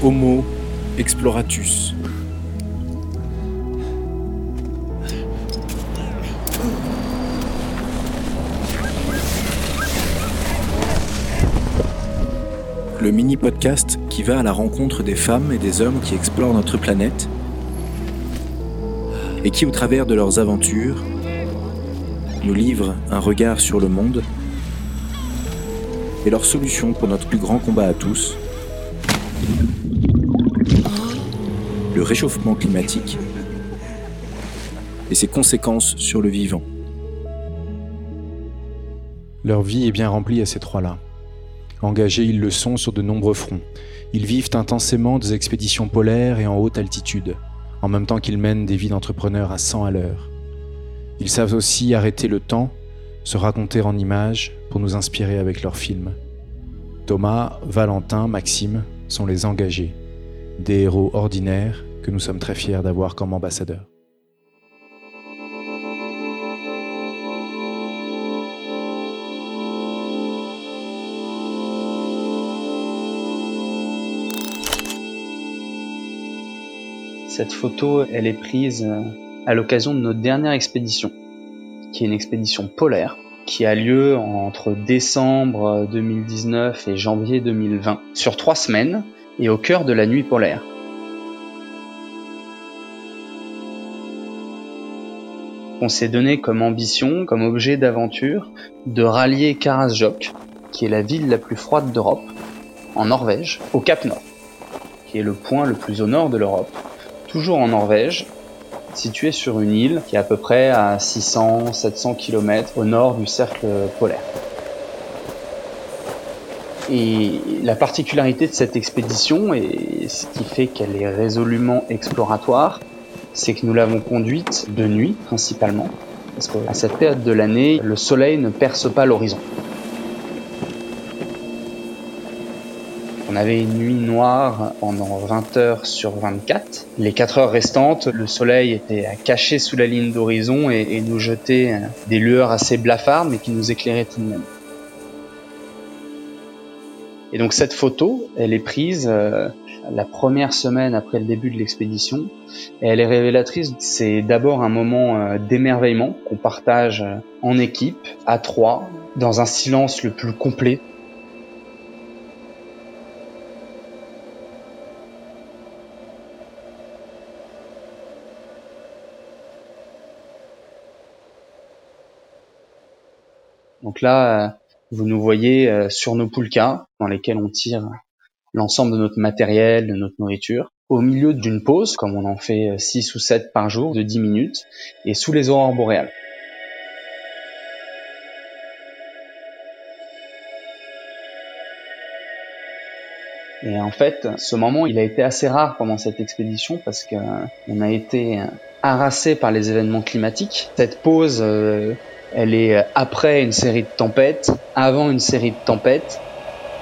Homo exploratus. Le mini-podcast qui va à la rencontre des femmes et des hommes qui explorent notre planète et qui, au travers de leurs aventures, nous livrent un regard sur le monde et leurs solutions pour notre plus grand combat à tous, le réchauffement climatique et ses conséquences sur le vivant. Leur vie est bien remplie à ces trois-là. Engagés, ils le sont sur de nombreux fronts. Ils vivent intensément des expéditions polaires et en haute altitude, en même temps qu'ils mènent des vies d'entrepreneurs à 100 à l'heure. Ils savent aussi arrêter le temps, se raconter en images pour nous inspirer avec leurs films. Thomas, Valentin, Maxime sont les engagés, des héros ordinaires que nous sommes très fiers d'avoir comme ambassadeurs. Cette photo, elle est prise euh, à l'occasion de notre dernière expédition, qui est une expédition polaire, qui a lieu entre décembre 2019 et janvier 2020, sur trois semaines, et au cœur de la nuit polaire. On s'est donné comme ambition, comme objet d'aventure, de rallier Karasjok, qui est la ville la plus froide d'Europe, en Norvège, au Cap Nord, qui est le point le plus au nord de l'Europe, toujours en Norvège, situé sur une île qui est à peu près à 600-700 km au nord du cercle polaire. Et la particularité de cette expédition, et ce qui fait qu'elle est résolument exploratoire, c'est que nous l'avons conduite de nuit principalement, parce qu'à cette période de l'année, le soleil ne perce pas l'horizon. On avait une nuit noire pendant 20 heures sur 24. Les 4 heures restantes, le soleil était caché sous la ligne d'horizon et, nous jetait des lueurs assez blafardes mais qui nous éclairaient tout de même. Et donc cette photo, elle est prise euh, la première semaine après le début de l'expédition et elle est révélatrice. C'est d'abord un moment euh, d'émerveillement qu'on partage euh, en équipe, à trois, dans un silence le plus complet. Donc là, euh, vous nous voyez euh, sur nos poulkas dans lesquels on tire l'ensemble de notre matériel, de notre nourriture, au milieu d'une pause, comme on en fait 6 euh, ou 7 par jour, de 10 minutes, et sous les aurores boréales. Et en fait, ce moment, il a été assez rare pendant cette expédition parce qu'on a été harassé par les événements climatiques. Cette pause, elle est après une série de tempêtes, avant une série de tempêtes,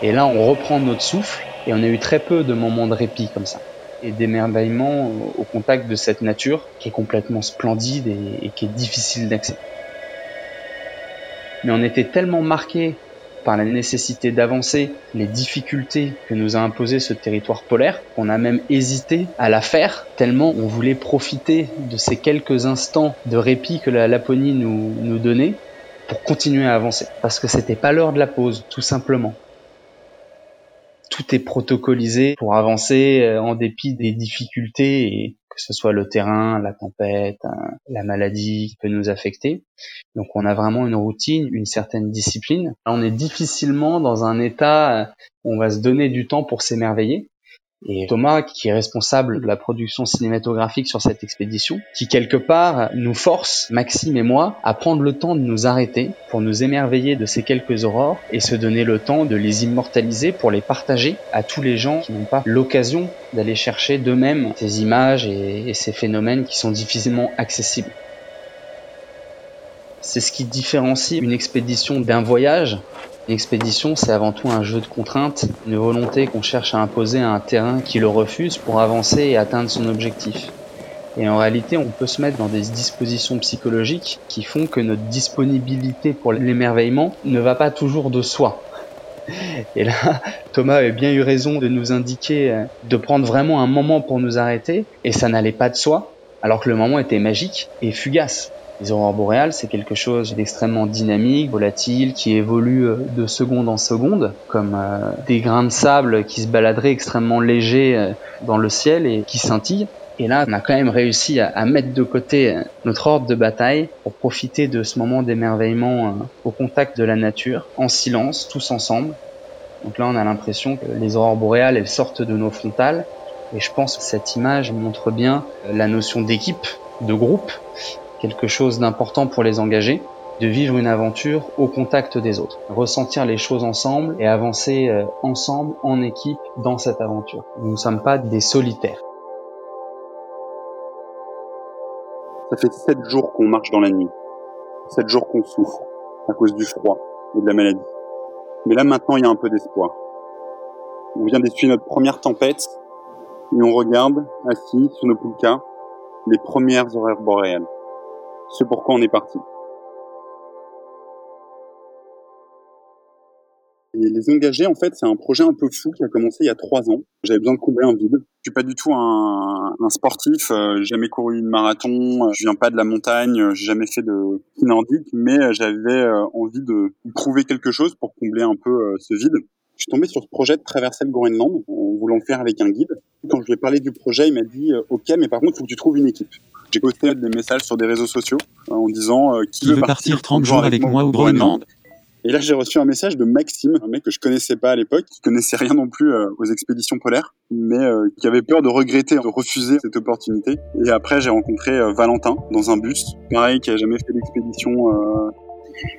et là on reprend notre souffle, et on a eu très peu de moments de répit comme ça, et d'émerveillement au contact de cette nature qui est complètement splendide et, et qui est difficile d'accès. Mais on était tellement marqué par la nécessité d'avancer, les difficultés que nous a imposé ce territoire polaire, qu'on a même hésité à la faire, tellement on voulait profiter de ces quelques instants de répit que la Laponie nous, nous donnait pour continuer à avancer. Parce que c'était pas l'heure de la pause, tout simplement tout est protocolisé pour avancer euh, en dépit des difficultés que ce soit le terrain, la tempête, hein, la maladie qui peut nous affecter. Donc on a vraiment une routine, une certaine discipline. On est difficilement dans un état où on va se donner du temps pour s'émerveiller. Et Thomas, qui est responsable de la production cinématographique sur cette expédition, qui quelque part nous force, Maxime et moi, à prendre le temps de nous arrêter pour nous émerveiller de ces quelques aurores et se donner le temps de les immortaliser pour les partager à tous les gens qui n'ont pas l'occasion d'aller chercher d'eux-mêmes ces images et, ces phénomènes qui sont difficilement accessibles. C'est ce qui différencie une expédition d'un voyage une expédition, c'est avant tout un jeu de contraintes, une volonté qu'on cherche à imposer à un terrain qui le refuse pour avancer et atteindre son objectif. Et en réalité, on peut se mettre dans des dispositions psychologiques qui font que notre disponibilité pour l'émerveillement ne va pas toujours de soi. Et là, Thomas avait bien eu raison de nous indiquer euh, de prendre vraiment un moment pour nous arrêter, et ça n'allait pas de soi, alors que le moment était magique et fugace. Les aurores boréales, c'est quelque chose d'extrêmement dynamique, volatile, qui évolue euh, de seconde en seconde, comme euh, des grains de sable qui se baladeraient extrêmement légers dans le ciel et qui scintillent. Et là, on a quand même réussi à, mettre de côté notre ordre de bataille pour profiter de ce moment d'émerveillement au contact de la nature, en silence, tous ensemble, donc là, on a l'impression que les aurores boréales, elles sortent de nos frontales. Et je pense que cette image montre bien la notion d'équipe, de groupe, quelque chose d'important pour les engager, de vivre une aventure au contact des autres, ressentir les choses ensemble et avancer euh, ensemble, en équipe, dans cette aventure. Nous ne sommes pas des solitaires. Ça fait sept jours qu'on marche dans la nuit, sept jours qu'on souffre à cause du froid et de la maladie. Mais là maintenant, il y a un peu d'espoir. On vient d'essuyer notre première tempête et on regarde, assis sur nos poulkas, les premières horaires boréales. C'est pourquoi on est parti. Et les engagés, en fait, c'est un projet un peu fou qui a commencé il y a trois ans. J'avais besoin de combler un vide. Je suis pas du tout un, sportif. Euh, j'ai jamais couru une marathon. Je viens pas de la montagne. J'ai jamais fait de nordique, mais j'avais euh, envie de prouver quelque chose pour combler un peu euh, ce vide. Je suis tombé sur ce projet de traverser le Groenland en voulant le faire avec un guide. Quand je lui ai parlé du projet, il m'a dit OK, mais par contre, il faut que tu trouves une équipe. J'ai posté des messages sur des réseaux sociaux en disant qui, veut partir 30 jours avec moi au Groenland et là, j'ai reçu un message de Maxime, un mec que je connaissais pas à l'époque, qui connaissait rien non plus euh, aux expéditions polaires, mais euh, qui avait peur de regretter, de refuser cette opportunité. Et après, j'ai rencontré euh, Valentin dans un bus, pareil, qui a jamais fait d'expédition.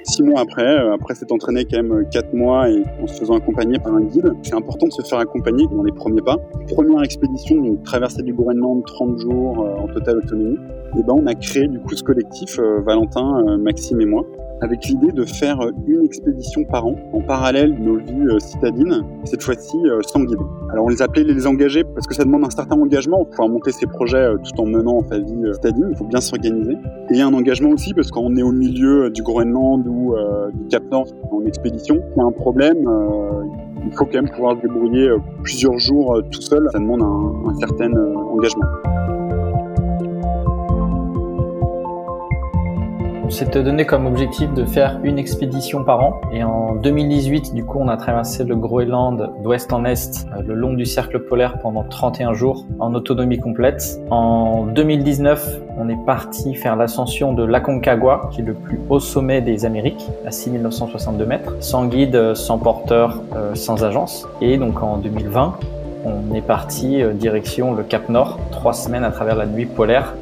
Six mois après, après s'être entraîné quand même quatre mois et en se faisant accompagner par un guide, c'est important de se faire accompagner dans les premiers pas. Première expédition, donc traversée du Groenland 30 jours en totale autonomie. Et ben on a créé du coup ce collectif, Valentin, Maxime et moi, avec l'idée de faire une expédition par an en parallèle de nos vies euh, citadines, cette fois-ci euh, sans guide. Alors on les appelait les engagés parce que ça demande un certain engagement pour pouvoir monter ses projets euh, tout en menant sa vie citadine, il faut bien s'organiser. Et un engagement aussi parce qu'on est au milieu du Groenland ou du Cap Nord en expédition, il y a un problème, il faut quand même pouvoir se débrouiller plusieurs jours tout seul, ça demande un certain engagement. On s'était donné comme objectif de faire une expédition par an. Et en 2018, du coup, on a traversé le Groenland d'ouest en est, euh, le long du cercle polaire pendant 31 jours, en autonomie complète. En 2019, on est parti faire l'ascension de l'Aconcagua, qui est le plus haut sommet des Amériques, à 6962 mètres, sans guide, sans porteur, euh, sans agence. Et donc en 2020, on est parti euh, direction le Cap Nord, trois semaines à travers la nuit polaire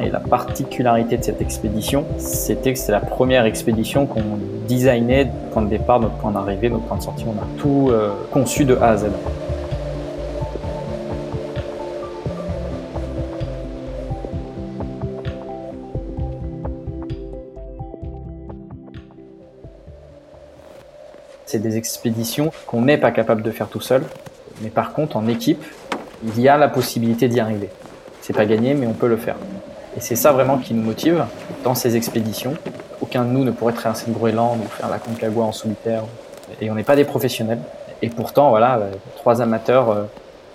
et la particularité de cette expédition, c'était que c'est la première expédition qu'on designait, point de départ, notre point d'arrivée, notre point de sortie. On a tout euh, conçu de A à Z. C'est des expéditions qu'on n'est pas capable de faire tout seul, mais par contre en équipe, il y a la possibilité d'y arriver. C'est pas gagné, mais on peut le faire. Et c'est ça vraiment qui nous motive dans ces expéditions. Aucun de nous ne pourrait traverser le Groenland ou faire la Concagua en solitaire. Et on n'est pas des professionnels. Et pourtant, voilà, euh, trois amateurs euh,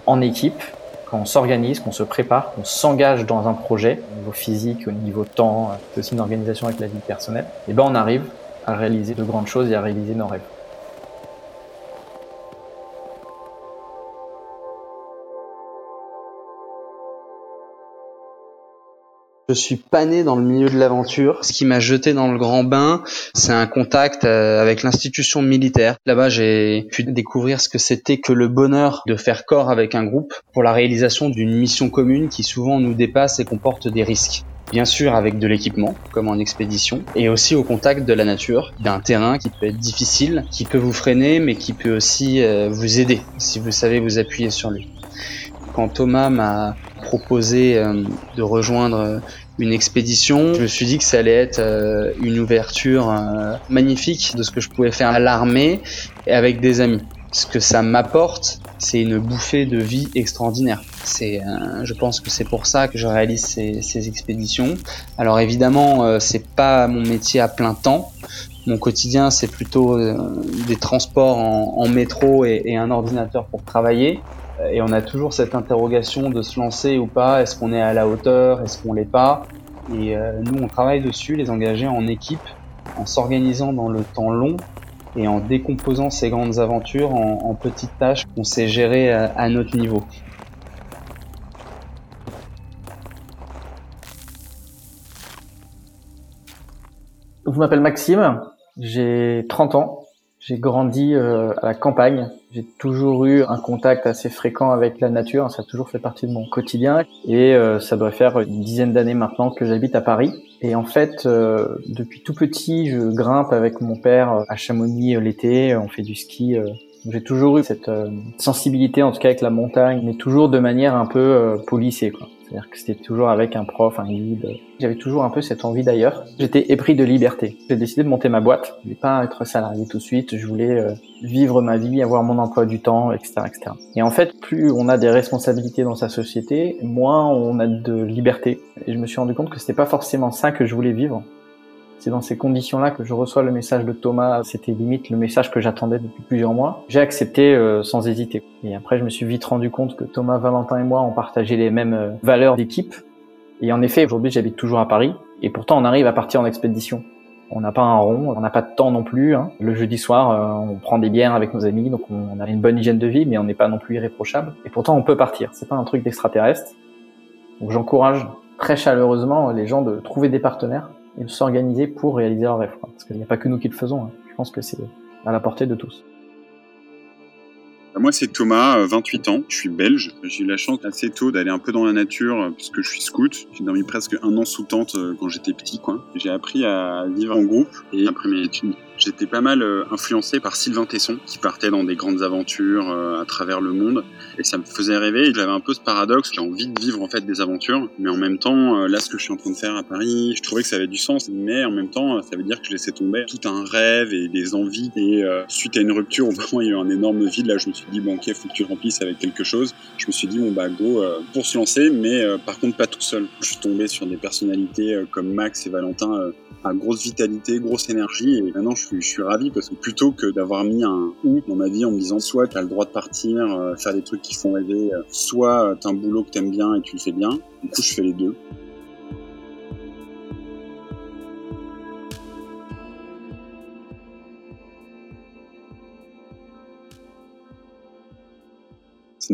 en équipe, quand on s'organise, qu'on se prépare, qu'on s'engage dans un projet, au niveau physique, au niveau temps, euh, c'est aussi une organisation avec la vie personnelle, et ben on arrive à réaliser de grandes choses et à réaliser nos rêves. Je suis pas né dans le milieu de l'aventure. Ce qui m'a jeté dans le grand bain, c'est un contact euh, avec l'institution militaire. Là-bas, j'ai pu découvrir ce que c'était que le bonheur de faire corps avec un groupe pour la réalisation d'une mission commune qui souvent nous dépasse et comporte des risques. Bien sûr avec de l'équipement, comme en expédition, et aussi au contact de la nature, d'un terrain qui peut être difficile, qui peut vous freiner, mais qui peut aussi euh, vous aider si vous savez vous appuyer sur lui quand Thomas m'a proposé euh, de rejoindre euh, une expédition, je me suis dit que ça allait être euh, une ouverture magnifique de ce que je pouvais faire à l'armée et avec des amis. Ce que ça m'apporte, c'est une bouffée de vie extraordinaire. C'est, je pense que c'est pour ça que je réalise ces, ces expéditions. Alors évidemment, c'est pas mon métier à plein temps, Mon quotidien, c'est plutôt des transports en, métro et, un ordinateur pour travailler. Et on a toujours cette interrogation de se lancer ou pas. Est-ce qu'on est à la hauteur? Est-ce qu'on l'est pas? Et nous, on travaille dessus, les engager en équipe, en s'organisant dans le temps long et en décomposant ces grandes aventures en, petites tâches qu'on sait gérer à, notre niveau. Je m'appelle Maxime, j'ai 30 ans, j'ai grandi euh, à la campagne, j'ai toujours eu un contact assez fréquent avec la nature, ça a toujours fait partie de mon quotidien et euh, ça doit faire une dizaine d'années maintenant que j'habite à Paris. Et en fait, euh, depuis tout petit, je grimpe avec mon père à Chamonix l'été, on fait du ski. j'ai toujours eu cette sensibilité, en tout cas avec la montagne, mais toujours de manière un peu polissée. Quoi. C'est-à-dire que c'était toujours avec un prof, un guide. J'avais toujours un peu cette envie d'ailleurs. J'étais épris de liberté. J'ai décidé de monter ma boîte. Je voulais pas être salarié tout de suite. Je voulais euh, vivre ma vie, avoir mon emploi du temps, etc., etc. Et en fait, plus on a des responsabilités dans sa société, moins on a de liberté. Et je me suis rendu compte que c'était pas forcément ça que je voulais vivre. C'est dans ces conditions-là que je reçois le message de Thomas. C'était limite le message que j'attendais depuis plusieurs mois. J'ai accepté euh, sans hésiter. Et après, je me suis vite rendu compte que Thomas, Valentin et moi, on partageait les mêmes euh, valeurs d'équipe. Et en effet, aujourd'hui, j'habite toujours à Paris. Et pourtant, on arrive à partir en expédition. On n'a pas un rond, on n'a pas de temps non plus. Hein. Le jeudi soir, euh, on prend des bières avec nos amis, donc on a une bonne hygiène de vie, mais on n'est pas non plus irréprochable. Et pourtant, on peut partir. C'est pas un truc d'extraterrestre. Donc j'encourage très chaleureusement les gens de trouver des partenaires et de s'organiser pour réaliser leur rêve. Parce qu'il n'y a pas que nous qui le faisons. Hein. Je pense que c'est à la portée de tous. Moi, c'est Thomas, 28 euh, ans. Je suis belge. J'ai eu la chance assez tôt d'aller un peu dans la nature euh, puisque je suis scout. J'ai dormi presque un an sous tente euh, quand j'étais petit. J'ai appris à vivre en groupe et après mes études, J'étais pas mal euh, influencé par Sylvain Tesson, qui partait dans des grandes aventures euh, à travers le monde, et ça me faisait rêver. J'avais un peu ce paradoxe, j'ai envie de vivre en fait des aventures, mais en même temps, euh, là, ce que je suis en train de faire à Paris, je trouvais que ça avait du sens, mais en même temps, ça veut dire que je laissais tomber tout un rêve et des envies. Et suite à une rupture, vraiment, il y a eu un énorme vide. Là, je me suis dit bon, ok, faut que tu remplisses avec quelque chose. Je me suis dit bon bah go pour se lancer, mais par contre pas tout seul. Je suis tombé sur des personnalités comme Max et Valentin à grosse vitalité, grosse énergie, et maintenant je je suis ravi parce que plutôt que d'avoir mis un ou dans ma vie en me disant soit tu as le droit de partir, euh, faire des trucs qui font rêver, euh, soit tu as un boulot que tu aimes bien et tu le fais bien, du coup je fais les deux.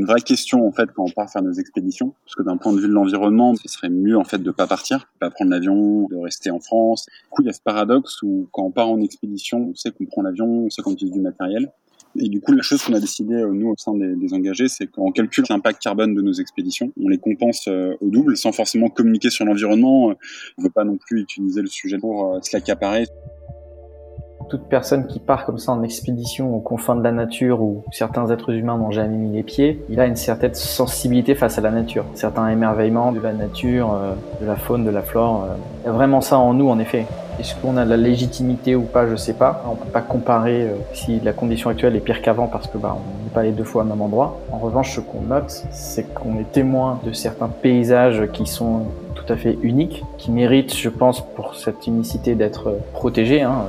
Une vraie question en fait quand on part faire nos expéditions, parce que d'un point de vue de l'environnement, ce serait mieux en fait de pas partir, pas prendre l'avion, de rester en France. Du coup, il y a ce paradoxe où quand on part en expédition, on sait qu'on prend l'avion, on sait qu'on utilise du matériel. Et du coup, la chose qu'on a décidé, euh, nous, au sein des, engagés, c'est qu'on calcule l'impact carbone de nos expéditions. On les compense euh, au double, sans forcément communiquer sur l'environnement. On ne veut pas non plus utiliser le sujet pour euh, se l'accaparer toute personne qui part comme ça en expédition aux confins de la nature où certains êtres humains n'ont jamais mis les pieds, il a une certaine sensibilité face à la nature, certains émerveillements de la nature, euh, de la faune, de la flore. Euh. Il y a vraiment ça en nous en effet. Est-ce qu'on a de la légitimité ou pas Je sais pas. On peut pas comparer euh, si la condition actuelle est pire qu'avant parce que bah on n'est pas les deux fois au même endroit. En revanche, ce qu'on note, c'est qu'on est témoin de certains paysages qui sont tout à fait uniques, qui méritent, je pense, pour cette unicité d'être protégés. Hein.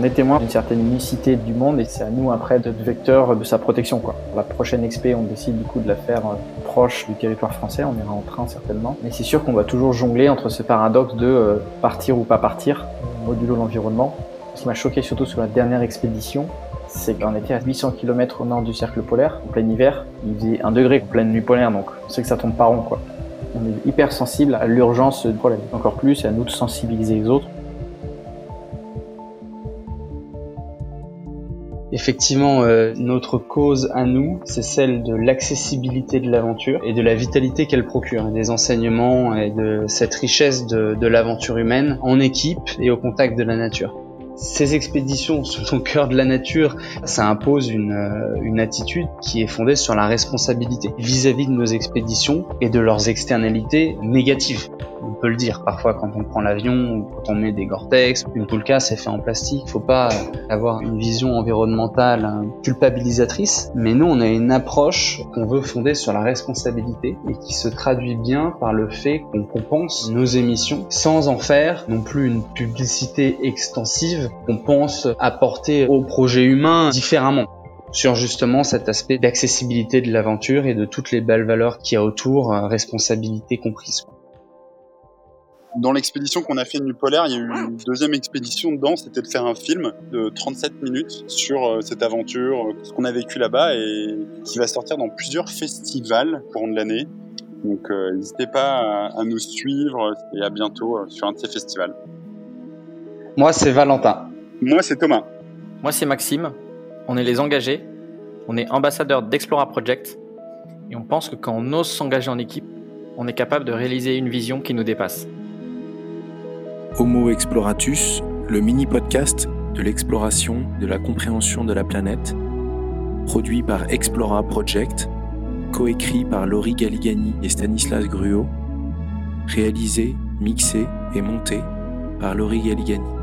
On est témoin d'une certaine unicité du monde et c'est à nous après d'être vecteur de sa protection. Quoi. La prochaine expé, on décide du coup de la faire euh, proche du territoire français, on ira en train certainement. Mais c'est sûr qu'on va toujours jongler entre ce paradoxe de euh, partir ou pas partir, modulo l'environnement. Ce qui m'a choqué surtout sur la dernière expédition, c'est qu'on était à 800 km au nord du cercle polaire, en plein hiver. Il faisait 1 degré en pleine nuit polaire, donc on sait que ça tombe pas rond. On est hyper sensible à l'urgence du problème. Encore plus, à nous de sensibiliser les autres Effectivement, euh, notre cause à nous, c'est celle de l'accessibilité de l'aventure et de la vitalité qu'elle procure, des enseignements et de cette richesse de, de l'aventure humaine en équipe et au contact de la nature. Ces expéditions sont au cœur de la nature, ça impose une, euh, une attitude qui est fondée sur la responsabilité vis-à-vis -vis de nos expéditions et de leurs externalités négatives. On peut le dire parfois quand on prend l'avion ou quand on met des Gore-Tex, une poulka c'est fait en plastique. Faut pas avoir une vision environnementale hein, culpabilisatrice, mais nous on a une approche qu'on veut fonder sur la responsabilité et qui se traduit bien par le fait qu'on compense nos émissions sans en faire non plus une publicité extensive qu'on pense apporter au projet humain différemment sur justement cet aspect d'accessibilité de l'aventure et de toutes les belles valeurs qu'il y a autour, euh, responsabilité comprise. Dans l'expédition qu'on a fait nu polaire, il y a eu une deuxième expédition dedans, c'était de faire un film de 37 minutes sur euh, cette aventure, euh, ce qu'on a vécu là-bas et qui va sortir dans plusieurs festivals au cours de l'année. Donc n'hésitez pas à, nous suivre et à bientôt sur un de ces festivals. Moi c'est Valentin. Moi c'est Thomas. Moi c'est Maxime on est les engagés, on est ambassadeurs d'Explora Project, et on pense que quand on ose s'engager en équipe, on est capable de réaliser une vision qui nous dépasse. Homo Exploratus, le mini-podcast de l'exploration, de la compréhension de la planète, produit par Explora Project, coécrit par Laurie Galigani et Stanislas Gruot, réalisé, mixé et monté par Laurie Galigani.